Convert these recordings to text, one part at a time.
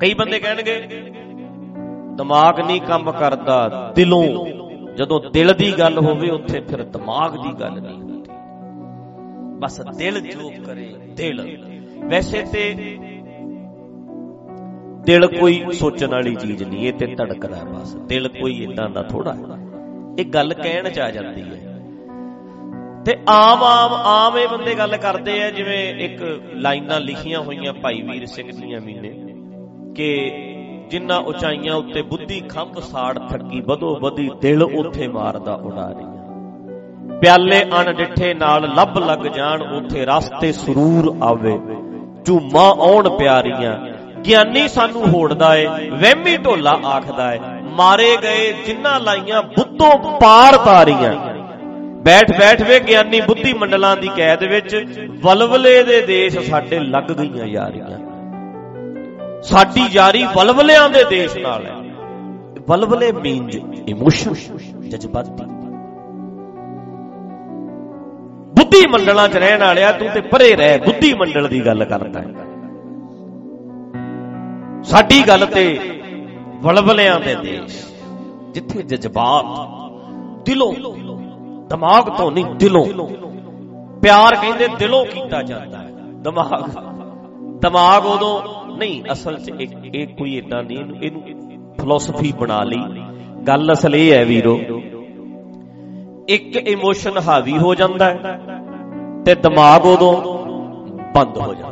ਕਈ ਬੰਦੇ ਕਹਿਣਗੇ, ਦਿਮਾਗ ਨਹੀਂ ਕੰਮ ਕਰਦਾ, ਦਿਲੋਂ। ਜਦੋਂ ਦਿਲ ਦੀ ਗੱਲ ਹੋਵੇ, ਉੱਥੇ ਫਿਰ ਦਿਮਾਗ ਦੀ ਗੱਲ ਨਹੀਂ ਹੁੰਦੀ। ਬਸ ਦਿਲ ਜੋ ਕਰੇ, ਦਿਲ। ਵੈਸੇ ਤੇ ਦਿਲ ਕੋਈ ਸੋਚਣ ਵਾਲੀ ਚੀਜ਼ ਨਹੀਂ, ਇਹ ਤੇ ਧੜਕਦਾ ਬਸ। ਦਿਲ ਕੋਈ ਇਦਾਂ ਦਾ ਥੋੜਾ ਇਹ ਗੱਲ ਕਹਿਣ ਚ ਆ ਜਾਂਦੀ ਹੈ। ਤੇ ਆਮ ਆਮ ਆਮ ਇਹ ਬੰਦੇ ਗੱਲ ਕਰਦੇ ਆ, ਜਿਵੇਂ ਇੱਕ ਲਾਈਨਾਂ ਲਿਖੀਆਂ ਹੋਈਆਂ ਭਾਈ ਵੀਰ ਸਿੰਘ ਦੀਆਂ ਵੀ ਨੇ। ਕਿ ਜਿੰਨਾ ਉਚਾਈਆਂ ਉੱਤੇ ਬੁੱਧੀ ਖੰਭ ਸਾੜ ਥੱਕੀ, ਵਧੋ ਵਧੀ ਦਿਲ ਉੱਥੇ ਮਾਰਦਾ ਉਡਾ ਰਹੀਆਂ। ਪਿਆਲੇ ਅਣ ਡਿੱਠੇ ਨਾਲ ਲੱਭ ਲੱਗ ਜਾਣ, ਉੱਥੇ ਰਸਤੇ ਸਰੂਰ ਆਵੇ। ਝੂਮਾ ਆਉਣ ਪਿਆਰੀਆਂ, ਗਿਆਨੀ ਸਾਨੂੰ ਹੋੜਦਾ ਏ, ਵਹਿਮੀ ਢੋਲਾ ਆਖਦਾ ਏ। ਮਾਰੇ ਗਏ ਜਿੰਨਾ ਲਾਈਆਂ ਬੁੱਧੋਂ ਪਾਰ ਤਾਰੀਆਂ। ਬੈਠ ਬੈਠ ਵੇ ਗਿਆਨੀ ਬੁੱਧੀ ਮੰਡਲਾਂ ਦੀ ਕੈਦ ਵਿੱਚ, ਵਲਵਲੇ ਦੇ ਦੇਸ਼ ਸਾਡੇ ਲੱਗ ਗਈਆਂ ਯਾਰੀਆਂ। ਸਾਡੀ ਯਾਰੀ ਵਲਵਲਿਆਂ ਦੇ ਦੇਸ਼ ਨਾਲ ਹੈ। ਵਲਵਲੇ ਮੀਨਸ ਇਮੋਸ਼ਨ ਜਜ਼ਬਾਤੀ। ਬੁੱਧੀ ਮੰਡਲਾਂ 'ਚ ਰਹਿਣ ਵਾਲਿਆ ਤੂੰ ਤੇ ਪਰੇ ਰਹਿ ਬੁੱਧੀ ਮੰਡਲ ਦੀ ਗੱਲ ਕਰਦਾ ਹੈ। ਸਾਡੀ ਗੱਲ ਤੇ ਵਲਵਲਿਆਂ ਦੇ ਦੇਸ਼ ਜਿੱਥੇ ਜਜ਼ਬਾਤ ਦਿਲੋਂ ਦਿਮਾਗ ਤੋਂ ਨਹੀਂ ਦਿਲੋਂ। ਪਿਆਰ ਕਹਿੰਦੇ ਦਿਲੋਂ ਕੀਤਾ ਜਾਂਦਾ ਹੈ। ਦਿਮਾਗ ਦਿਮਾਗ ਉਦੋਂ ਨਹੀਂ, ਅਸਲ 'ਚ ਇੱਕ ਇਹ ਕੋਈ ਇਦਾਂ ਨਹੀਂ ਇਹਨੂੰ ਇਹਨੂੰ ਫਿਲਾਸਫੀ ਬਣਾ ਲਈ। ਗੱਲ ਅਸਲ ਇਹ ਹੈ ਵੀਰੋ, ਇੱਕ ਇਮੋਸ਼ਨ ਹਾਵੀ ਹੋ ਜਾਂਦਾ ਹੈ ਤੇ ਦਿਮਾਗ ਉਦੋਂ ਬੰਦ ਹੋ ਜਾਂਦਾ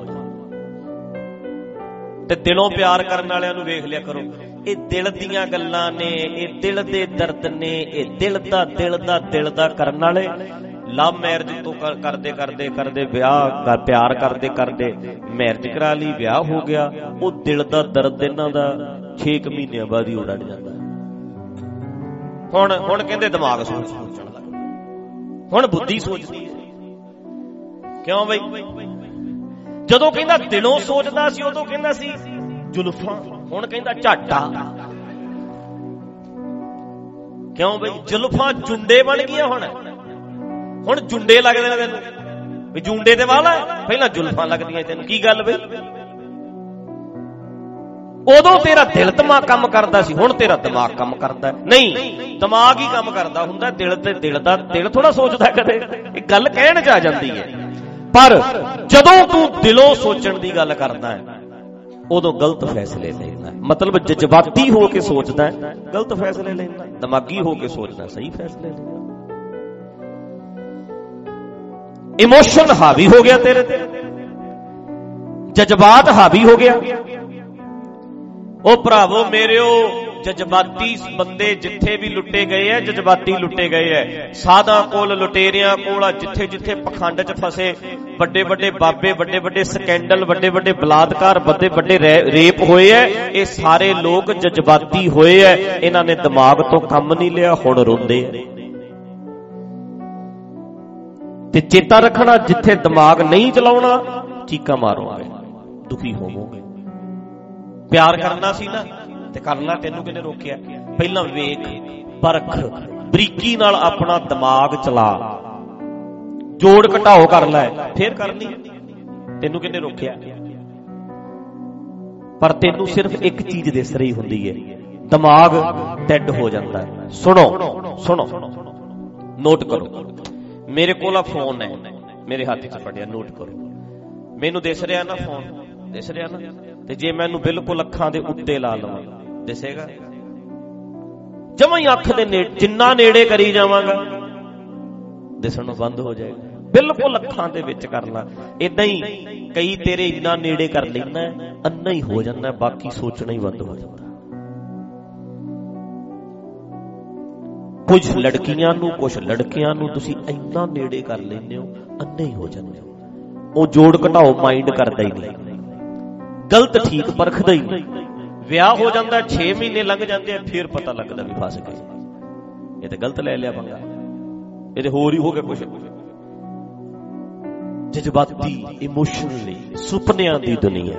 ਤੇ ਦਿਲੋਂ ਪਿਆਰ ਕਰਨ ਵਾਲਿਆਂ ਨੂੰ ਵੇਖ ਲਿਆ ਕਰੋ, ਇਹ ਦਿਲ ਦੀਆਂ ਗੱਲਾਂ ਨੇ, ਇਹ ਦਿਲ ਦੇ ਦਰਦ ਨੇ, ਇਹ ਦਿਲ ਦਾ ਦਿਲ ਦਾ ਦਿਲ ਦਾ ਕਰਨ ਵਾਲੇ ਲਵ ਮੈਰਿਜ ਤੋਂ ਕਰਦੇ ਕਰਦੇ ਕਰਦੇ ਵਿਆਹ ਪਿਆਰ ਕਰਦੇ ਕਰਦੇ ਮੈਰਿਜ ਕਰਾ ਲਈ, ਵਿਆਹ ਹੋ ਗਿਆ। ਉਹ ਦਿਲ ਦਾ ਦਰਦ ਇਹਨਾਂ ਦਾ 6 ਮਹੀਨਿਆਂ ਬਾਅਦ ਹੀ ਉੜ ਜਾਂਦਾ। ਹੁਣ ਹੁਣ ਕਹਿੰਦੇ ਦਿਮਾਗ ਸੋਚਣ ਲੱਗ ਹੁਣ ਬੁੱਧੀ ਸੋਚਦੀ ਹੈ। ਕਿਉਂ ਬਈ? ਜਦੋਂ ਕਹਿੰਦਾ ਦਿਲੋਂ ਸੋਚਦਾ ਸੀ, ਉਦੋਂ ਕਹਿੰਦਾ ਸੀ, ਜ਼ੁਲਫਾਂ। ਹੁਣ ਕਹਿੰਦਾ ਝਾਟਾ। ਕਿਉਂ ਬਈ? ਜ਼ੁਲਫਾਂ ਜੁੰਡੇ ਬਣ ਗਈਆਂ ਹੁਣ। ਹੁਣ ਜੁੰਡੇ ਲੱਗਦੇ ਨੇ ਤੈਨੂੰ। ਵੀ ਜੁੰਡੇ ਤੇ ਵਾਲਾ ਪਹਿਲਾਂ ਜ਼ੁਲਫਾਂ ਲੱਗਦੀਆਂ ਤੈਨੂੰ। ਕੀ ਗੱਲ ਬਈ? ਉਦੋਂ ਤੇਰਾ ਦਿਲ ਦਿਮਾਗ ਕੰਮ ਕਰਦਾ ਸੀ, ਹੁਣ ਤੇਰਾ ਦਿਮਾਗ ਕੰਮ ਕਰਦਾ। ਨਹੀਂ, ਦਿਮਾਗ ਹੀ ਕੰਮ ਕਰਦਾ ਹੁੰਦਾ, ਦਿਲ ਤੇ ਦਿਲ ਦਾ ਦਿਲ ਥੋੜਾ ਸੋਚਦਾ ਕਦੇ। ਇਹ ਗੱਲ ਕਹਿਣ ਚ ਆ ਜਾਂਦੀ ਹੈ। ਪਰ ਜਦੋਂ ਤੂੰ ਦਿਲੋਂ ਸੋਚਣ ਦੀ ਗੱਲ ਕਰਦਾ ਹੈ, ਉਦੋਂ ਗਲਤ ਫੈਸਲੇ ਲੈਂਦਾ ਮਤਲਬ ਜਜ਼ਬਾਤੀ ਹੋ ਕੇ ਸੋਚਦਾ ਹੈ, ਗਲਤ ਫੈਸਲੇ ਲੈਂਦਾ ਦਿਮਾਗੀ ਹੋ ਕੇ ਸੋਚਦਾ ਸਹੀ ਫੈਸਲੇ ਲੈਂਦਾ ਇਮੋਸ਼ਨ ਹਾਵੀ ਹੋ ਗਿਆ ਤੇਰੇ ਤੇ। ਜਜ਼ਬਾਤ ਹਾਵੀ ਹੋ ਗਿਆ। ਉਹ ਭਰਾਵੋ, ਮੇਰਿਓ, ਜਜ਼ਬਾਤੀ ਬੰਦੇ ਜਿੱਥੇ ਵੀ ਲੁੱਟੇ ਗਏ ਐ, ਜਜ਼ਬਾਤੀ ਲੁੱਟੇ ਗਏ ਐ। ਸਾਦਾ ਕੋਲ ਲੁਟੇਰਿਆਂ ਕੋਲ ਜਿੱਥੇ ਜਿੱਥੇ ਪਖੰਡ 'ਚ ਫਸੇ, ਵੱਡੇ ਵੱਡੇ ਬਾਬੇ, ਵੱਡੇ ਵੱਡੇ ਸਕੈਂਡਲ, ਵੱਡੇ ਵੱਡੇ ਬਲਾਤਕਾਰ, ਵੱਡੇ ਵੱਡੇ ਰੇਪ ਹੋਏ ਐ, ਇਹ ਸਾਰੇ ਲੋਕ ਜਜ਼ਬਾਤੀ ਹੋਏ ਐ। ਇਹਨਾਂ ਨੇ ਦਿਮਾਗ ਤੋਂ ਕੰਮ ਨਹੀਂ ਲਿਆ, ਹੁਣ ਰੋਂਦੇ ਐ। ਤੇ ਚੇਤਾ ਰੱਖਣਾ ਜਿੱਥੇ ਦਿਮਾਗ ਨਹੀਂ ਚਲਾਉਣਾ, ਚੀਕਾਂ ਮਾਰੋਗੇ, ਦੁਖੀ ਹੋਵੋਗੇ। ਪਿਆਰ ਕਰਨਾ ਸੀ ਨਾ, ਤੇ ਕਰਨਾ ਤੈਨੂੰ ਕਿਨੇ ਰੋਕਿਆ? ਪਹਿਲਾਂ ਵੇਖ, ਪਰਖ, ਬਰੀਕੀ ਨਾਲ ਆਪਣਾ ਦਿਮਾਗ ਚਲਾ। ਜੋੜ ਘਟਾਓ ਕਰ ਲੈ, ਫੇਰ ਕਰਨੀ। ਤੈਨੂੰ ਕਿਨੇ ਰੋਕਿਆ? ਪਰ ਤੈਨੂੰ ਸਿਰਫ ਇੱਕ ਚੀਜ਼ ਦਿਸ ਰਹੀ ਹੁੰਦੀ ਹੈ ਦਿਮਾਗ ਡੈਡ ਹੋ ਜਾਂਦਾ। ਹੈ ਸੁਣੋ ਸੁਣੋ। ਨੋਟ ਕਰੋ। ਮੇਰੇ ਕੋਲ ਆ ਫੋਨ ਹੈ। ਮੇਰੇ ਹੱਥ 'ਚ ਫੜਿਆ ਨੋਟ ਕਰੋ। ਮੈਨੂੰ ਦਿਸ ਰਿਹਾ ਨਾ ਫੋਨ? ਦਿਸ ਰਿਹਾ ਨਾ? ਤੇ ਜੇ ਮੈਨੂੰ ਬਿਲਕੁਲ ਅੱਖਾਂ ਦੇ ਉੱਤੇ ਲਾ ਲਵਾਂ, ਦਿਸੇਗਾ? ਜਮਾਂ ਹੀ ਅੱਖ ਦੇ ਨੇੜੇ, ਜਿੰਨਾ ਨੇੜੇ ਕਰੀ ਜਾਵਾਂਗਾ, ਦਿਸਣੋਂ ਬੰਦ ਹੋ ਜਾਏਗਾ। ਬਿਲਕੁਲ ਅੱਖਾਂ ਦੇ ਵਿੱਚ ਕਰ ਲਾ। ਇਦਾਂ ਹੀ ਕਈ ਤੇਰੇ ਇੰਨਾ ਨੇੜੇ ਕਰ ਲੈਣਾ ਅੰਨਾ ਹੀ ਹੋ ਜਾਂਦਾ, ਬਾਕੀ ਸੋਚਣਾ ਹੀ ਬੰਦ ਹੋ ਜਾਂਦਾ। ਕੁਝ ਲੜਕੀਆਂ ਨੂੰ, ਕੁਝ ਲੜਕਿਆਂ ਨੂੰ ਤੁਸੀਂ ਇੰਨਾ ਨੇੜੇ ਕਰ ਲੈਂਦੇ ਹੋ, ਅੰਨੇ ਹੀ ਹੋ ਜਾਂਦੇ ਹੋ। ਉਹ ਜੋੜ ਘਟਾਓ, ਮਾਈਂਡ ਕਰਦਾ ਹੀ ਨਹੀਂ। ਗਲਤ ਠੀਕ ਪਰਖਦਾ ਹੀ ਨਹੀਂ। ਵਿਆਹ ਹੋ ਜਾਂਦਾ 6 ਮਹੀਨੇ ਲੰਘ ਜਾਂਦੇ ਆ, ਫਿਰ ਪਤਾ ਲੱਗਦਾ ਵੀ ਫਸ ਗਏ। ਇਹ ਤਾਂ ਗਲਤ ਲੈ ਲਿਆ ਪੰਗਾ। ਇਹ ਤੇ ਹੋਰ ਹੀ ਹੋ ਗਿਆ ਕੁਝ ਜਜ਼ਬਾਤੀ, ਇਮੋਸ਼ਨਲੀ, ਸੁਪਨਿਆਂ ਦੀ ਦੁਨੀਆ।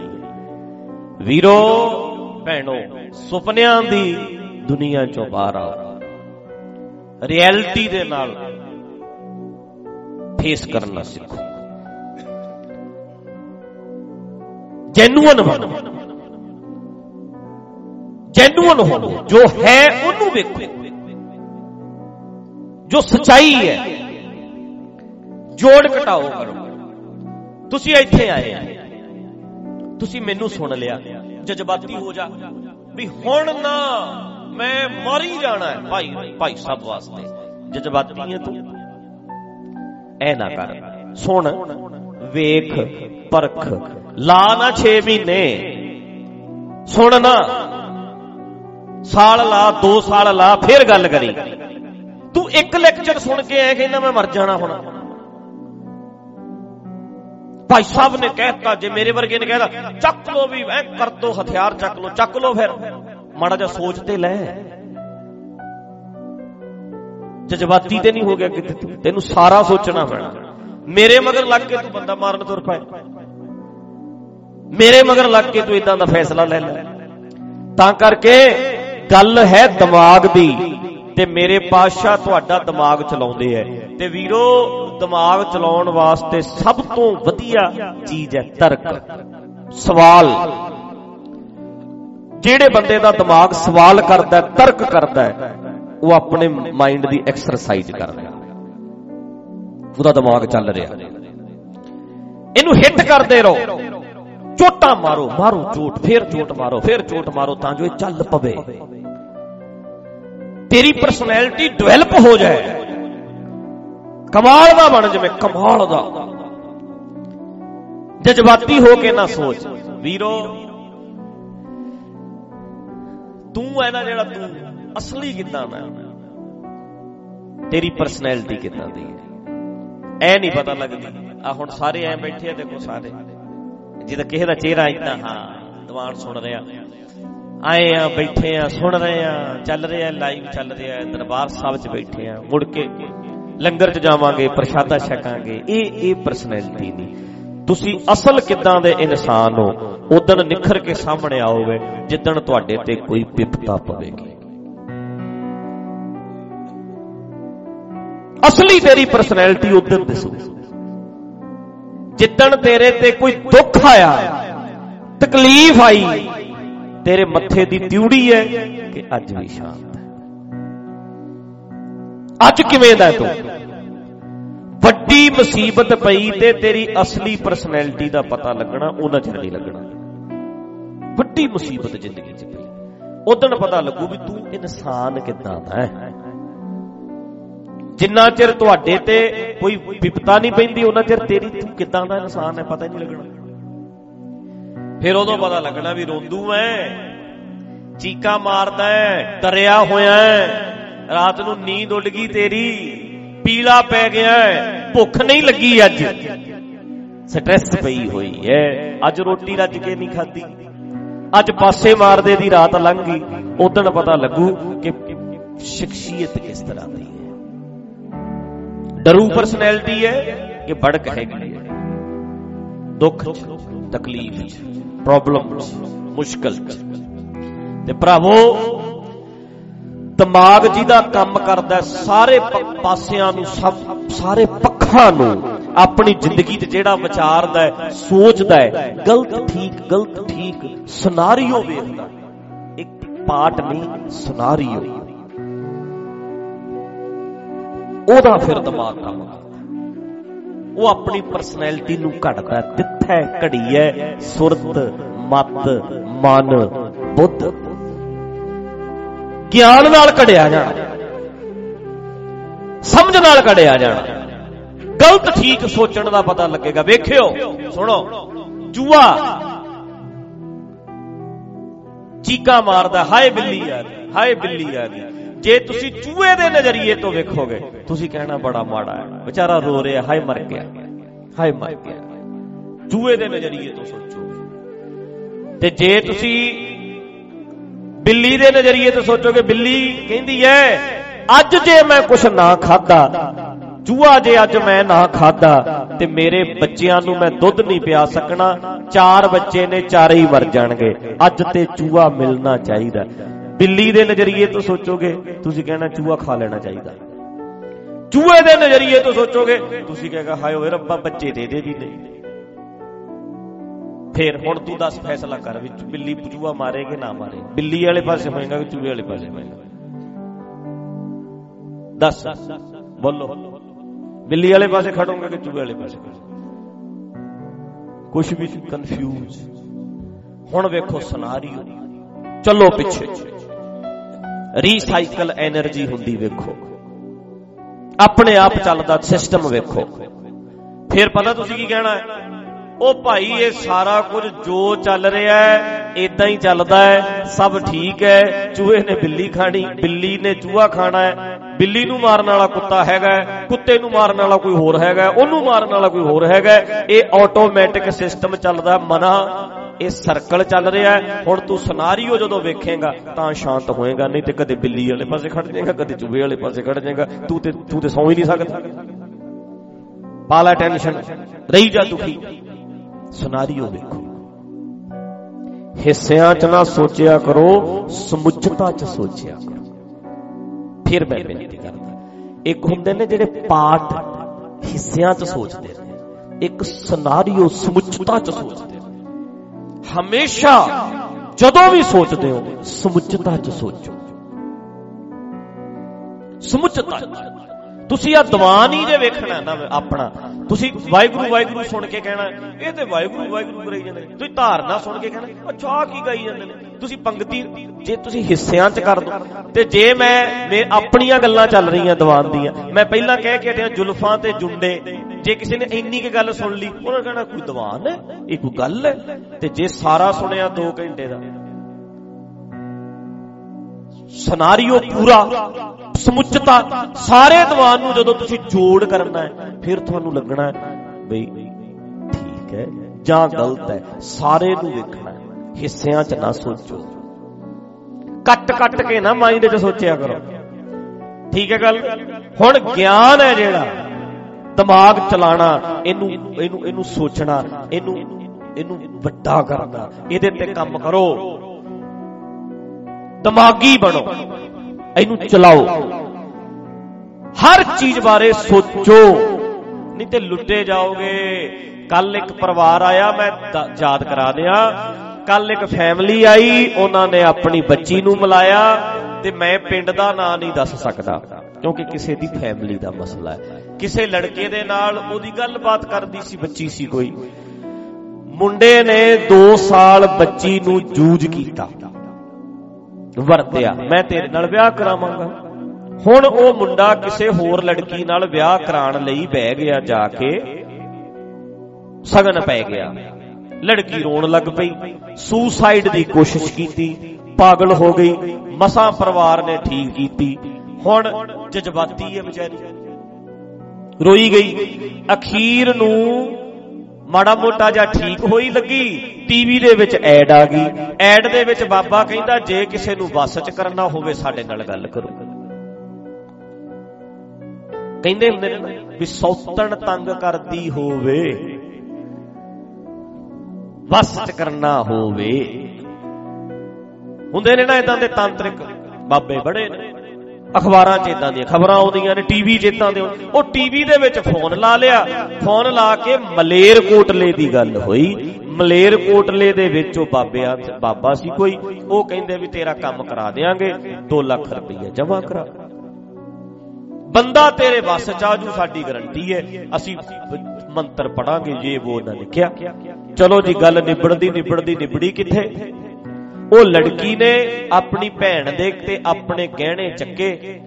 ਵੀਰੋ, ਭੈਣੋ, ਸੁਪਨਿਆਂ ਦੀ ਦੁਨੀਆ ਚੋਂ ਬਾਹਰ ਆ ਰਿਐਲਿਟੀ ਦੇ ਨਾਲ ਫੇਸ ਕਰਨਾ ਸਿੱਖੋ। ਜੈਨੂਅਨ ਬਣੋ। ਜੈਨੂਅਨ ਹੋਵੋ। ਜੋ ਹੈ ਉਹਨੂੰ ਵੇਖੋ। ਜੋ ਸਚਾਈ ਹੈ, ਜੋੜ ਘਟਾਓ ਕਰੋ। ਤੁਸੀਂ ਇੱਥੇ ਆਏ ਤੁਸੀਂ ਮੈਨੂੰ ਸੁਣ ਲਿਆ। ਜਜ਼ਬਾਤੀ ਹੋ ਜਾ। ਵੀ ਹੁਣ ਨਾ ਮੈਂ ਮਾਰੀ ਜਾਣਾ ਹੈ। ਭਾਈ ਭਾਈ ਸਾਹਿਬ ਵਾਸਤੇ। ਜਜ਼ਬਾਤੀ ਹੈ ਤੂੰ ਐ ਨਾ ਕਰ। ਸੁਣ, ਵੇਖ, ਪਰਖ। ਲਾ ਨਾ 6 ਮਹੀਨੇ। ਸੁਣ ਨਾ। ਸਾਲ ਲਾ 2 ਸਾਲ ਲਾ, ਫੇਰ ਗੱਲ ਕਰੀ। ਤੂੰ ਇੱਕ ਲੈਕਚਰ ਸੁਣ ਕੇ ਐ ਕਹਿੰਦਾ ਮੈਂ ਮਰ ਜਾਣਾ ਹੁਣ। ਭਾਈ ਸਾਹਿਬ ਨੇ ਕਹਿਤਾ, ਜੇ ਮੇਰੇ ਵਰਗੇ ਨੇ ਕਹਿਤਾ, ਚੱਕ ਲੋ ਵੀ ਐ ਕਰ ਦੋ, ਹਥਿਆਰ ਚੱਕ ਲੋ ਚੱਕ ਲੋ ਫਿਰ। ਮਾੜਾ ਜਿਹਾ ਸੋਚ ਤੇ ਲੈ। ਜਜ਼ਬਾਤੀ ਤੇ ਨਹੀਂ ਹੋ ਗਿਆ ਕਿਤੇ ਤੂੰ। ਤੈਨੂੰ ਸਾਰਾ ਸੋਚਣਾ ਪੈਣਾ। ਮੇਰੇ ਮਗਰ ਲੱਗ ਕੇ ਤੂੰ ਬੰਦਾ ਮਾਰਨ ਤੁਰ ਪਏ ਮੇਰੇ ਮਗਰ ਲੱਗ ਕੇ ਤੂੰ ਇਦਾਂ ਦਾ ਫੈਸਲਾ ਲੈ ਲੈ। ਤਾਂ ਕਰਕੇ ਗੱਲ ਹੈ ਦਿਮਾਗ ਦੀ ਤੇ ਮੇਰੇ ਪਾਤਸ਼ਾਹ ਤੁਹਾਡਾ ਦਿਮਾਗ ਚਲਾਉਂਦੇ ਐ। ਤੇ ਵੀਰੋ, ਦਿਮਾਗ ਚਲਾਉਣ ਵਾਸਤੇ ਸਭ ਤੋਂ ਵਧੀਆ ਚੀਜ਼ ਹੈ ਤਰਕ। ਸਵਾਲ। ਜਿਹੜੇ ਬੰਦੇ ਦਾ ਦਿਮਾਗ ਸਵਾਲ ਕਰਦਾ ਤਰਕ ਕਰਦਾ ਹੈ, ਉਹ ਆਪਣੇ ਮਾਈਂਡ ਦੀ ਐਕਸਰਸਾਈਜ਼ ਕਰਦਾ ਉਹਦਾ ਦਿਮਾਗ ਚੱਲ ਰਿਹਾ ਇਹਨੂੰ ਹਿੱਟ ਕਰਦੇ ਰਹੋ। ਚੋਟਾਂ ਮਾਰੋ ਮਾਰੋ ਚੋਟ, ਫੇਰ ਚੋਟ ਮਾਰੋ, ਫੇਰ ਚੋਟ ਮਾਰੋ ਤਾਂ ਜੋ ਇਹ ਚੱਲ ਪਵੇ। ਤੇਰੀ ਪਰਸਨੈਲਿਟੀ ਡਿਵੈਲਪ ਹੋ ਜਾਏ। ਕਮਾਲ ਦਾ ਬਣ ਜਵੇਂ, ਕਮਾਲ ਦਾ। ਜਜ਼ਬਾਤੀ ਹੋ ਕੇ ਨਾ ਸੋਚ। ਵੀਰੋ ਤੂੰ ਹੈ ਨਾ ਜਿਹੜਾ ਤੂੰ ਅਸਲੀ ਕਿੱਦਾਂ ਦਾ ਤੇਰੀ ਪਰਸਨੈਲਿਟੀ ਕਿੱਦਾਂ ਦੀ ਹੈ? ਐ ਨਹੀਂ ਪਤਾ ਲੱਗਦੀ। ਆ ਹੁਣ ਸਾਰੇ ਐ ਬੈਠੇ ਆ, ਦੇਖੋ ਸਾਰੇ। ਜਿਹਦਾ ਕਿਸੇ ਦਾ ਚਿਹਰਾ ਇਦਾਂ, ਹਾਂ, ਦੀਵਾਨ ਸੁਣ ਰਿਹਾ ਆਏ ਆ, ਬੈਠੇ ਆ, ਸੁਣ ਰਹੇ ਆ, ਚੱਲ ਰਿਹਾ ਲਾਈਵ ਚੱਲ ਰਿਹਾ ਦਰਬਾਰ ਸਾਹਿਬ 'ਚ ਬੈਠੇ ਆ। ਮੁੜ ਕੇ ਲੰਗਰ 'ਚ ਜਾਵਾਂਗੇ, ਪ੍ਰਸ਼ਾਦਾ ਛਕਾਂਗੇ। ਇਹ ਇਹ ਪਰਸਨੈਲਿਟੀ ਨਹੀਂ। ਤੁਸੀਂ ਅਸਲ ਕਿੱਦਾਂ ਦੇ ਇਨਸਾਨ ਹੋ? ਉਦੋਂ ਨਿਖਰ ਕੇ ਸਾਹਮਣੇ ਆਓਗੇ ਜਿੱਦਣ ਤੁਹਾਡੇ ਤੇ ਕੋਈ ਵਿਪਤਾ ਪਵੇਗੀ ਅਸਲੀ ਤੇਰੀ ਪਰਸਨੈਲਿਟੀ ਉਦੋਂ ਦਿਸੂ। ਜਿੱਦਣ ਤੇਰੇ ਤੇ ਕੋਈ ਦੁੱਖ ਆਇਆ, ਤਕਲੀਫ ਆਈ, ਤੇਰੇ ਮੱਥੇ ਦੀ ਤਿਉੜੀ ਹੈ ਕਿ ਅੱਜ ਵੀ ਸ਼ਾਂਤ ਹੈ। ਅੱਜ ਕਿਵੇਂ ਦਾ ਤੂੰ? ਵੱਡੀ ਮੁਸੀਬਤ ਪਈ ਤੇ ਤੇਰੀ ਅਸਲੀ ਪਰਸਨੈਲਿਟੀ ਦਾ ਪਤਾ ਲੱਗਣਾ ਉਹਨਾਂ ਚਿਰ ਨਹੀਂ ਲੱਗਣਾ। ਵੱਡੀ ਮੁਸੀਬਤ ਜ਼ਿੰਦਗੀ 'ਚ ਪਈ। ਉਦੋਂ ਪਤਾ ਲੱਗੂ ਵੀ ਤੂੰ ਇਨਸਾਨ ਕਿੱਦਾਂ ਦਾ ਹੈ। ਜਿੰਨਾ ਚਿਰ ਤੁਹਾਡੇ ਤੇ ਕੋਈ ਵਿਪਤਾ ਨਹੀਂ ਪੈਂਦੀ, ਉਹਨਾਂ ਚਿਰ ਤੇਰੀ ਤੂੰ ਕਿੱਦਾਂ ਦਾ ਇਨਸਾਨ ਹੈ, ਪਤਾ ਹੀ ਨਹੀਂ ਲੱਗਣਾ। ਫਿਰ ਉਦੋਂ ਪਤਾ ਲੱਗਣਾ ਵੀ ਰੋਂਦੂ ਐ ਚੀਕਾ ਮਾਰਦਾ ਐ ਡਰਿਆ ਹੋਇਆ ਐ। ਰਾਤ ਨੂੰ ਨੀਂਦ ਉੱਡ ਗਈ ਤੇਰੀ, ਪੀਲਾ ਪੈ ਗਿਆ ਐ, ਭੁੱਖ ਨਹੀਂ ਲੱਗੀ ਅੱਜ। ਸਟ੍ਰੈਸ ਪਈ ਹੋਈ ਐ। ਅੱਜ ਰੋਟੀ ਰੱਜ ਕੇ ਨਹੀਂ ਖਾਧੀ। ਅੱਜ ਪਾਸੇ ਮਾਰਦੇ ਦੀ ਰਾਤ ਲੰਘ ਗਈ ਉਦੋਂ ਪਤਾ ਲੱਗੂ ਕਿ ਸ਼ਖਸੀਅਤ ਕਿਸ ਤਰ੍ਹਾਂ ਦੀ ਹੈ। ਡਰੂ ਪਰਸਨੈਲਿਟੀ ਹੈ ਕਿ ਬੜਕ ਹੈਗੀ ਹੈ। ਦੁੱਖ ਚ, ਤਕਲੀਫ ਚ ਪ੍ਰੋਬਲਮ ਚ, ਮੁਸ਼ਕਲ ਚ। ਤੇ ਭਰਾਵੋ, ਦਿਮਾਗ ਜਿਹਦਾ ਕੰਮ ਕਰਦਾ ਸਾਰੇ ਪਾਸਿਆਂ ਨੂੰ ਸਭ, ਸਾਰੇ ਪੱਖਾਂ ਨੂੰ ਆਪਣੀ ਜ਼ਿੰਦਗੀ 'ਚ ਜਿਹੜਾ ਵਿਚਾਰਦਾ ਹੈ, ਸੋਚਦਾ ਹੈ, ਗਲਤ ਠੀਕ ਗਲਤ ਠੀਕ, ਸਿਨਾਰੀਓ ਵੇਖਦਾ। ਇੱਕ ਪਾਰਟ ਨਹੀਂ, ਸਿਨਾਰੀਓ। ਉਹਦਾ ਫਿਰ ਦਿਮਾਗ ਕੰਮ ਕਰਦਾ। ਉਹ ਆਪਣੀ ਪਰਸਨੈਲਿਟੀ ਨੂੰ ਘੜਦਾ ਤਿੱਥੈ ਘੜੀਐ, ਸੁਰਤ, ਮਤ, ਮਨ, ਬੁੱਧ। ਗਿਆਨ ਨਾਲ ਘੜਿਆ ਜਾਣਾ। ਸਮਝ ਨਾਲ ਘੜਿਆ ਜਾਣਾ। ਗਲਤ ਠੀਕ ਸੋਚਣ ਦਾ ਪਤਾ ਲੱਗੇਗਾ। ਵੇਖਿਓ, ਸੁਣੋ। ਜੂਆ ਚੀਕਾ ਮਾਰਦਾ, ਹਾਏ ਬਿੱਲੀ ਆ ਗਈ ਹਾਏ ਬਿੱਲੀ ਆ ਗਈ ਜੇ ਤੁਸੀਂ ਚੂਹੇ ਦੇ ਨਜ਼ਰੀਏ ਤੋਂ ਵੇਖੋਗੇ, ਤੁਸੀਂ ਕਹਿਣਾ ਬੜਾ ਮਾੜਾ ਹੈ। ਵਿਚਾਰਾ ਰੋ ਰਿਹਾ, ਹਾਏ ਮਰ ਗਿਆ, ਹਾਏ ਮਰ ਗਿਆ। ਚੂਹੇ ਦੇ ਨਜ਼ਰੀਏ ਤੋਂ ਸੋਚੋਗੇ ਤੇ ਜੇ ਤੁਸੀਂ ਬਿੱਲੀ ਦੇ ਨਜ਼ਰੀਏ ਤੋਂ ਸੋਚੋਗੇ, ਬਿੱਲੀ ਕਹਿੰਦੀ ਐ ਅੱਜ ਜੇ ਮੈਂ ਕੁਛ ਨਾ ਖਾਦਾ ਚੂਹਾ ਜੇ ਅੱਜ ਮੈਂ ਨਾ ਖਾਦਾ ਤੇ ਮੇਰੇ ਬੱਚਿਆਂ ਨੂੰ ਮੈਂ ਦੁੱਧ ਨਹੀਂ ਪਿਆ ਸਕਣਾ, ਚਾਰ ਬੱਚੇ ਨੇ ਚਾਰੇ ਹੀ ਮਰ ਜਾਣਗੇ। ਅੱਜ ਤੇ ਚੂਹਾ ਮਿਲਣਾ ਚਾਹੀਦਾ। ਬਿੱਲੀ ਦੇ ਨਜ਼ਰੀਏ ਤੋਂ ਸੋਚੋਗੇ, ਤੁਸੀਂ ਕਹਿਣਾ ਚੂਹਾ ਖਾ ਲੈਣਾ ਚਾਹੀਦਾ। ਚੂਹੇ ਦੇ ਨਜ਼ਰੀਏ ਤੋਂ ਸੋਚੋਗੇ, ਤੁਸੀਂ ਕਹੇਗਾ, ਹਾਏ ਓਏ ਰੱਬਾ, ਬੱਚੇ ਦੇ ਦੇ ਵੀ ਨਹੀਂ। ਫੇਰ ਹੁਣ ਤੂੰ ਦੱਸ ਫੈਸਲਾ ਕਰ ਵਿੱਚ ਬਿੱਲੀ ਚੂਹਾ ਮਾਰੇ ਕਿ ਨਾ ਮਾਰੇ। ਬਿੱਲੀ ਵਾਲੇ ਪਾਸੇ ਹੋਏਗਾ ਕਿ ਚੂਹੇ ਵਾਲੇ ਪਾਸੇ ਹੋਏਗਾ? ਦੱਸ। ਬੋਲੋ। ਬਿੱਲੀ ਵਾਲੇ ਪਾਸੇ ਖੜੋਗੇ ਕਿ ਚੂਹੇ ਵਾਲੇ ਪਾਸੇ ਕੁਝ ਵੀ ਕਨਫਿਊਜ਼ ਹੁਣ ਵੇਖੋ ਸਿਨਾਰੀਓ ਚੱਲੋ ਪਿੱਛੇ। ਰੀਸਾਈਕਲ એનર્ਜੀ ਹੁੰਦੀ ਵੇਖੋ। ਆਪਣੇ ਆਪ ਚੱਲਦਾ ਸਿਸਟਮ ਵੇਖੋ। ਫਿਰ ਪਤਾ ਤੁਸੀਂ ਕੀ ਕਹਿਣਾ ਹੈ? ਉਹ ਭਾਈ ਇਹ ਸਾਰਾ ਕੁਝ ਜੋ ਚੱਲ ਰਿਹਾ ਹੈ ਇਦਾਂ ਹੀ ਚੱਲਦਾ ਹੈ, ਸਭ ਠੀਕ ਹੈ, ਚੂਹੇ ਨੇ ਬਿੱਲੀ ਖਾਣੀ, ਬਿੱਲੀ ਨੇ ਚੂਹਾ ਖਾਣਾ ਹੈ, ਬਿੱਲੀ ਨੂੰ ਮਾਰਨ ਵਾਲਾ ਕੁੱਤਾ ਹੈਗਾ ਕੁੱਤੇ ਨੂੰ ਮਾਰਨ ਵਾਲਾ ਕੋਈ ਹੋਰ ਹੈਗਾ ਉਹਨੂੰ ਮਾਰਨ ਵਾਲਾ ਕੋਈ ਹੋਰ ਹੈਗਾ ਇਹ ਆਟੋਮੈਟਿਕ ਸਿਸਟਮ ਚੱਲਦਾ ਮਨਾ, ਇਹ ਸਰਕਲ ਚੱਲ ਰਿਹਾ ਹੈ, ਹੁਣ ਤੂੰ ਸਿਨਾਰੀਓ ਜਦੋਂ ਵੇਖੇਗਾ, ਤਾਂ ਸ਼ਾਂਤ ਹੋਏਗਾ, ਨਹੀਂ ਤੇ ਕਦੇ ਬਿੱਲੀ ਵਾਲੇ ਪਾਸੇ ਖੜ ਜਾਏਗਾ, ਕਦੇ ਚੂਹੇ ਵਾਲੇ ਪਾਸੇ ਖੜ ਜਾਏਗਾ, ਤੂੰ ਤੇ ਤੂੰ ਤੇ ਸੌਂ ਹੀ ਨਹੀਂ ਸਕਦਾ। ਪਾਲਾ ਟੈਨਸ਼ਨ, ਰਹੀ ਜਾ ਦੁਖੀ। ਸਿਨਾਰੀਓ ਵੇਖੋ। ਹਿੱਸਿਆਂ 'ਚ ਨਾ ਸੋਚਿਆ ਕਰੋ, ਸਮੁੱਚਤਾ 'ਚ ਸੋਚਿਆ ਕਰੋ। ਫਿਰ ਮੈਂ ਬੇਨਤੀ ਕਰਦਾ, ਇੱਕ ਹੁੰਦੇ ਨੇ ਜਿਹੜੇ ਪਾਰਟ ਹਿੱਸਿਆਂ 'ਚ ਸੋਚਦੇ ਨੇ, ਇੱਕ ਸਿਨਾਰੀਓ ਸਮੁੱਚਤਾ 'ਚ ਸੋਚਦੇ ਨੇ। ਹਮੇਸ਼ਾ ਜਦੋਂ ਵੀ ਸੋਚਦੇ ਹੋ, ਸਮੁੱਚਤਾ 'ਚ ਸੋਚੋ। ਸਮੁੱਚਤਾ ਤੁਸੀਂ ਆ ਦੀਵਾਨ ਹੀ ਜੇ ਵੇਖਣਾ ਨਾ ਆਪਣਾ। ਤੁਸੀਂ ਵਾਹਿਗੁਰੂ ਵਾਹਿਗੁਰੂ ਸੁਣ ਕੇ ਕਹਿਣਾ, ਇਹ ਤੇ ਵਾਹਿਗੁਰੂ ਵਾਹਿਗੁਰੂ ਕਰਾਈ ਜਾਂਦੇ ਨੇ। ਤੁਸੀਂ ਧਾਰਨਾ ਸੁਣ ਕੇ ਕਹਿਣਾ ਅੱਛਾ ਕੀ ਗਾਈ ਜਾਂਦੇ ਨੇ? ਤੁਸੀਂ ਪੰਕਤੀ, ਜੇ ਤੁਸੀਂ ਹਿੱਸਿਆਂ 'ਚ ਕਰ ਦੋ, ਤੇ ਜੇ ਮੈਂ, ਮੇ ਆਪਣੀਆਂ ਗੱਲਾਂ ਚੱਲ ਰਹੀਆਂ ਦੀਵਾਨ ਦੀਆਂ, ਮੈਂ ਪਹਿਲਾਂ ਕਹਿ ਕੇ ਹਟਿਆ ਜ਼ੁਲਫਾਂ ਤੇ ਜੁੰਡੇ, ਜੇ ਕਿਸੇ ਨੇ ਇੰਨੀ ਕੀ ਗੱਲ ਸੁਣ ਲਈ, ਉਹਨਾਂ ਕਹਿਣਾ, ਕੋਈ ਦੀਵਾਨ ਹੈ? ਇਹ ਕੋਈ ਗੱਲ ਹੈ? ਤੇ ਜੇ ਸਾਰਾ ਸੁਣਿਆ 2 ਘੰਟੇ ਦਾ ਸਿਨਾਰੀਓ ਪੂਰਾ, ਸਮੁੱਚਤਾ, ਸਾਰੇ ਦੀਵਾਨ ਨੂੰ ਜਦੋਂ ਤੁਸੀਂ ਜੋੜ ਕਰਨਾ ਹੈ, ਫਿਰ ਤੁਹਾਨੂੰ ਲੱਗਣਾ ਹੈ ਬਈ ਠੀਕ ਹੈ, ਜਾਂ ਗਲਤ ਹੈ, ਸਾਰੇ ਨੂੰ ਵੇਖਣਾ ਹੈ, ਹਿੱਸਿਆਂ 'ਚ ਨਾ ਸੋਚੋ। ਕੱਟ ਕੱਟ ਕੇ ਨਾ ਮਾਈਂਡ 'ਚ ਸੋਚਿਆ ਕਰੋ। ਠੀਕ ਹੈ ਗੱਲ? ਹੁਣ ਗਿਆਨ ਹੈ ਜਿਹੜਾ, ਦਿਮਾਗ ਚਲਾਣਾ, ਇਹਨੂੰ ਇਹਨੂੰ ਇਹਨੂੰ ਸੋਚਣਾ, ਇਹਨੂੰ ਇਹਨੂੰ ਵੱਡਾ ਕਰਨਾ, ਇਹਦੇ ਤੇ ਕੰਮ ਕਰੋ। ਦਿਮਾਗੀ ਬਣੋ। ਇਹਨੂੰ ਚਲਾਓ। ਹਰ ਚੀਜ਼ ਬਾਰੇ ਸੋਚੋ। ਨਹੀਂ ਤੇ ਲੁੱਟੇ ਜਾਓਗੇ। ਕੱਲ ਇੱਕ ਪਰਿਵਾਰ ਆਇਆ, ਮੈਂ ਯਾਦ ਕਰਾ ਦਿਆਂ। ਕੱਲ ਇੱਕ ਫੈਮਿਲੀ ਆਈ, ਉਹਨਾਂ ਨੇ ਆਪਣੀ ਬੱਚੀ ਨੂੰ ਮਿਲਾਇਆ ਤੇ ਮੈਂ ਪਿੰਡ ਦਾ ਨਾਂ ਨਹੀਂ ਦੱਸ ਸਕਦਾ, ਕਿਉਂਕਿ ਕਿਸੇ ਦੀ ਫੈਮਿਲੀ ਦਾ ਮਸਲਾ ਹੈ। ਕਿਸੇ ਲੜਕੇ ਦੇ ਨਾਲ ਉਹਦੀ ਗੱਲਬਾਤ ਕਰਦੀ ਸੀ, ਬੱਚੀ ਸੀ ਕੋਈ। ਮੁੰਡੇ ਨੇ 2 ਸਾਲ ਬੱਚੀ ਨੂੰ ਜੂਝ ਕੀਤਾ। ਵਰਤਿਆ। ਮੈਂ ਤੇਰੇ ਨਾਲ ਵਿਆਹ ਕਰਾਵਾਂਗਾ। ਹੁਣ ਉਹ ਮੁੰਡਾ ਕਿਸੇ ਹੋਰ ਲੜਕੀ ਨਾਲ ਵਿਆਹ ਕਰਾਉਣ ਲਈ ਬਹਿ ਗਿਆ ਜਾ ਕੇ, ਸਗਨ ਪੈ ਗਿਆ। ਲੜਕੀ ਰੋਣ ਲੱਗ ਪਈ। ਸੁਸਾਈਡ ਦੀ ਕੋਸ਼ਿਸ਼ ਕੀਤੀ। ਪਾਗਲ ਹੋ ਗਈ। ਮਸਾ ਪਰਿਵਾਰ ਨੇ ਠੀਕ ਕੀਤੀ। ਹੁਣ ਜਜ਼ਬਾਤੀ ਹੈ ਵਿਚਾਰੀ। ਰੋਈ ਗਈ। ਅਖੀਰ ਨੂੰ ਮਾੜਾ ਮੋਟਾ ਜਾਂ ਠੀਕ ਹੋਈ ਲੱਗੀ, ਟੀਵੀ ਦੇ ਵਿੱਚ ਐਡ ਆ ਗਈ। ਐਡ ਦੇ ਵਿੱਚ ਬਾਬਾ ਕਹਿੰਦਾ, ਜੇ ਕਿਸੇ ਨੂੰ ਵਸ ਚ ਕਰਨਾ ਹੋਵੇ, ਸਾਡੇ ਨਾਲ ਗੱਲ ਕਰੋ। ਕਹਿੰਦੇ ਹੁੰਦੇ ਨੇ ਵੀ ਸੌਤਣ ਤੰਗ ਕਰਦੀ ਹੋਵੇ, ਵਸ ਚ ਕਰਨਾ ਹੋਵੇ। ਹੁੰਦੇ ਨੇ ਨਾ ਇਦਾਂ ਦੇ ਤਾਂਤਰਿਕ ਬਾਬੇ ਬੜੇ ਨੇ। ਅਖਬਾਰਾਂ 'ਚ ਇਦਾਂ ਦੀਆਂ ਖਬਰਾਂ ਆਉਂਦੀਆਂ ਨੇ, ਟੀਵੀ 'ਚ ਇਦਾਂ ਦੇ ਉਹ ਟੀਵੀ ਦੇ ਵਿੱਚ ਫੋਨ ਲਾ ਲਿਆ। ਫੋਨ ਲਾ ਕੇ ਮਲੇਰ ਕੋਟਲੇ ਦੀ ਗੱਲ ਹੋਈ। ਮਲੇਰ ਕੋਟਲੇ ਦੇ ਵਿੱਚ ਉਹ ਬਾਬਿਆਂ ਬਾਬਾ ਸੀ ਕੋਈ। ਉਹ ਕਹਿੰਦੇ ਵੀ ਤੇਰਾ ਕੰਮ ਕਰਾ ਦੇਾਂਗੇ 2 ਲੱਖ ਰੁਪਏ ਜਮ੍ਹਾਂ ਕਰਾ। ਬੰਦਾ ਤੇਰੇ ਵੱਸ ਚ ਆਜੂ ਸਾਡੀ ਗਰੰਟੀ ਹੈ। ਅਸੀਂ ਮੰਤਰ ਪੜਾਂਗੇ, ਜੇ ਉਹ ਉਹਨਾਂ ਨੇ ਕਿਹਾ ਚਲੋ ਜੀ, ਗੱਲ ਨਿਬੜਦੀ ਨਿਬੜਦੀ, ਨਿਬੜੀ ਕਿੱਥੇ? ਉਹ ਲੜਕੀ ਨੇ ਆਪਣੀ ਭੈਣ ਦੇ ਤੇ ਆਪਣੇ ਗਹਿਣੇ ਚੱਕੇ।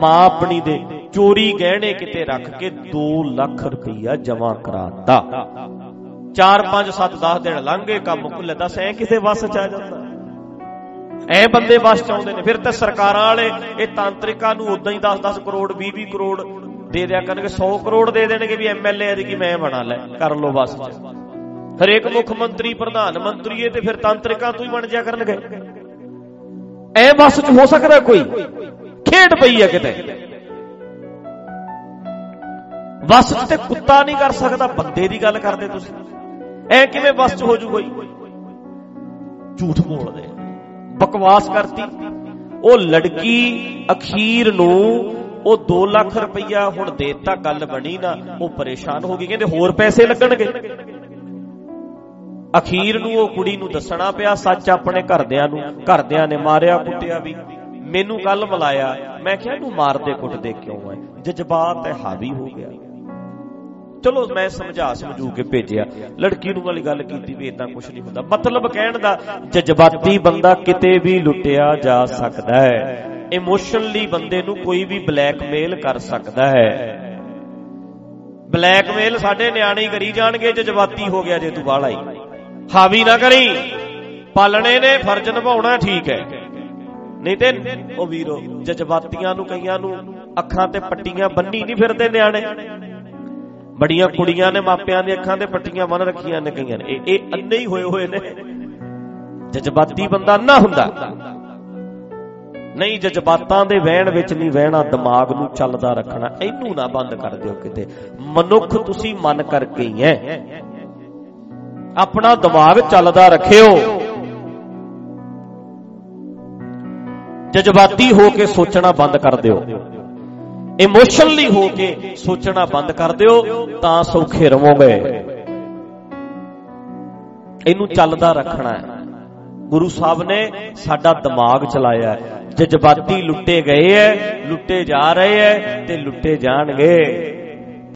ਮਾਂ ਆਪਣੀ ਦੇ ਚੋਰੀ ਗਹਿਣੇ ਕਿਤੇ ਰੱਖ ਕੇ 2 ਲੱਖ ਰੁਪਈਆ ਜਮਾ ਕਰਾਤਾ। 4 5 7 10 ਦਿਨ ਲੰਘੇ ਕੰਮ ਭੁੱਲੇ ਦੱਸ, ਐ ਕਿਸੇ ਵਸ ਚ ਆ ਜਾਂਦਾ। ਐ ਬੰਦੇ ਵਸ ਚ ਆਉਂਦੇ ਨੇ। ਫਿਰ ਤਾਂ ਸਰਕਾਰਾਂ ਵਾਲੇ ਇਹ ਤਾਂਤਰਿਕਾਂ ਨੂੰ ਉਦਾਂ ਹੀ 10 10 ਕਰੋੜ 20 20 ਕਰੋੜ ਦੇ ਦਿਆ ਕਰਨਗੇ 100 ਕਰੋੜ ਦੇ ਦੇਣਗੇ ਵੀ ਐਮਐਲਏ ਦੀ ਕਿ ਮੈਂ ਬਣਾ ਲੈ, ਕਰ ਲੋ ਬਸ ਚ। ਹਰੇਕ ਮੁੱਖ ਮੰਤਰੀ, ਪ੍ਰਧਾਨ ਮੰਤਰੀ, ਇਹ ਤੇ ਫਿਰ ਤਾਂਤਰਿਕਾਂ ਤੋਂ ਹੀ ਬਣ ਜਾ ਕਰਨਗੇ। ਐ ਬਸ ਚ ਹੋ ਸਕਦਾ ਕੋਈ? ਖੇਡ ਪਈ ਹੈ ਕਿਤੇ। ਬਸ ਚ ਤੇ ਕੁੱਤਾ ਨਹੀਂ ਕਰ ਸਕਦਾ, ਬੰਦੇ ਦੀ ਗੱਲ ਕਰਦੇ ਤੁਸੀਂ। ਐ ਕਿਵੇਂ ਬਸ ਚ ਹੋ ਜੂ ਕੋਈ? ਝੂਠ ਬੋਲਦੇ ਬਕਵਾਸ ਕਰਤੀ। ਉਹ ਲੜਕੀ ਅਖੀਰ ਨੂੰ ਉਹ 2 ਲੱਖ ਰੁਪਈਆ ਹੁਣ ਦੇਤਾ, ਗੱਲ ਬਣੀ ਨਾ, ਉਹ ਪਰੇਸ਼ਾਨ ਹੋ ਗਈ, ਕਹਿੰਦੇ ਹੋਰ ਪੈਸੇ ਲੱਗਣਗੇ। ਅਖੀਰ ਨੂੰ ਉਹ ਕੁੜੀ ਨੂੰ ਦੱਸਣਾ ਪਿਆ, ਸੱਚ ਆਪਣੇ ਘਰਦਿਆਂ ਨੂੰ, ਘਰਦਿਆਂ ਨੇ ਮਾਰਿਆ, ਕੁੱਟਿਆ ਵੀ। ਮੈਨੂੰ ਕੱਲ ਮਲਾਇਆ ਮੈਂ ਕਿਹਾ, ਇਹਨੂੰ ਮਾਰਦੇ ਕੁੱਟਦੇ ਕਿਉਂ ਐ? ਜਜ਼ਬਾਤ ਹੈ ਹਾਵੀ ਹੋ ਗਿਆ। ਚਲੋ, ਮੈਂ ਸਮਝਾ ਸਮਝੂ ਕੇ ਭੇਜਿਆ। ਲੜਕੀ ਨੂੰ ਵਾਲੀ ਗੱਲ ਕੀਤੀ ਵੀ ਇਦਾਂ ਕੁਝ ਨਹੀਂ ਹੁੰਦਾ। ਮਤਲਬ ਕਹਿਣ ਦਾ, ਜਜ਼ਬਾਤੀ ਬੰਦਾ ਕਿਤੇ ਵੀ ਲੁੱਟਿਆ ਜਾ ਸਕਦਾ ਹੈ। ਇਮੋਸ਼ਨਲੀ ਬੰਦੇ ਨੂੰ ਕੋਈ ਵੀ ਬਲੈਕਮੇਲ ਕਰ ਸਕਦਾ ਹੈ। ਬਲੈਕਮੇਲ ਸਾਡੇ ਨਿਆਣੇ ਹੀ ਕਰੀ ਜਾਣਗੇ, ਜਜ਼ਬਾਤੀ ਹੋ ਗਿਆ ਜੇ ਤੂੰ ਬਾਹਲਾ ਹੀ। ਹਾਵੀ ਨਾ ਕਰੀ। ਪਾਲਣੇ ਨੇ ਫਰਜ਼ ਨਿਭਾਉਣਾ ਠੀਕ ਹੈ। ਨਹੀਂ ਤੇ ਉਹ ਵੀਰੋ, ਜਜ਼ਬਾਤੀਆਂ ਨੂੰ ਕਈਆਂ ਨੂੰ ਅੱਖਾਂ ਤੇ ਪੱਟੀਆਂ ਬੰਨੀ ਨਹੀਂ ਫਿਰਦੇ ਨਿਆਣੇ। ਬੜੀਆਂ ਕੁੜੀਆਂ ਨੇ ਮਾਪਿਆਂ ਦੇ ਅੱਖਾਂ ਤੇ ਪੱਟੀਆਂ ਬੰਨ ਰੱਖੀਆਂ ਨੇ ਕਈਆਂ ਨੇ। ਇਹ ਇਹ ਅੰਨੇ ਹੀ ਹੋਏ ਹੋਏ ਨੇ। ਜਜ਼ਬਾਤੀ ਬੰਦਾ ਅੰਨਾ ਹੁੰਦਾ। ਨਹੀਂ, ਜਜ਼ਬਾਤਾਂ ਦੇ ਵਹਿਣ ਵਿੱਚ ਨਹੀਂ ਵਹਿਣਾ, ਦਿਮਾਗ ਨੂੰ ਚੱਲਦਾ ਰੱਖਣਾ। ਇਹਨੂੰ ਨਾ ਬੰਦ ਕਰ ਦਿਓ ਕਿਤੇ। ਮਨੁੱਖ ਤੁਸੀਂ ਮਨ ਕਰਕੇ ਹੀ ਹੈ ਆਪਣਾ ਦਿਮਾਗ ਚੱਲਦਾ ਰੱਖਿਓ। ਜਜ਼ਬਾਤੀ ਹੋ ਕੇ ਸੋਚਣਾ ਬੰਦ ਕਰ ਦਿਓ। ਇਮੋਸ਼ਨਲੀ ਹੋ ਕੇ ਸੋਚਣਾ ਬੰਦ ਕਰ ਦਿਓ, ਤਾਂ ਸੌਖੇ ਰਹੋਗੇ ਇਹਨੂੰ ਚੱਲਦਾ ਰੱਖਣਾ ਹੈ। ਗੁਰੂ ਸਾਹਿਬ ਨੇ ਸਾਡਾ ਦਿਮਾਗ ਚਲਾਇਆ ਹੈ। ਜਜ਼ਬਾਤੀ ਲੁੱਟੇ ਗਏ ਐ ਲੁੱਟੇ ਜਾ ਰਹੇ ਐ ਤੇ ਲੁੱਟੇ ਜਾਣਗੇ।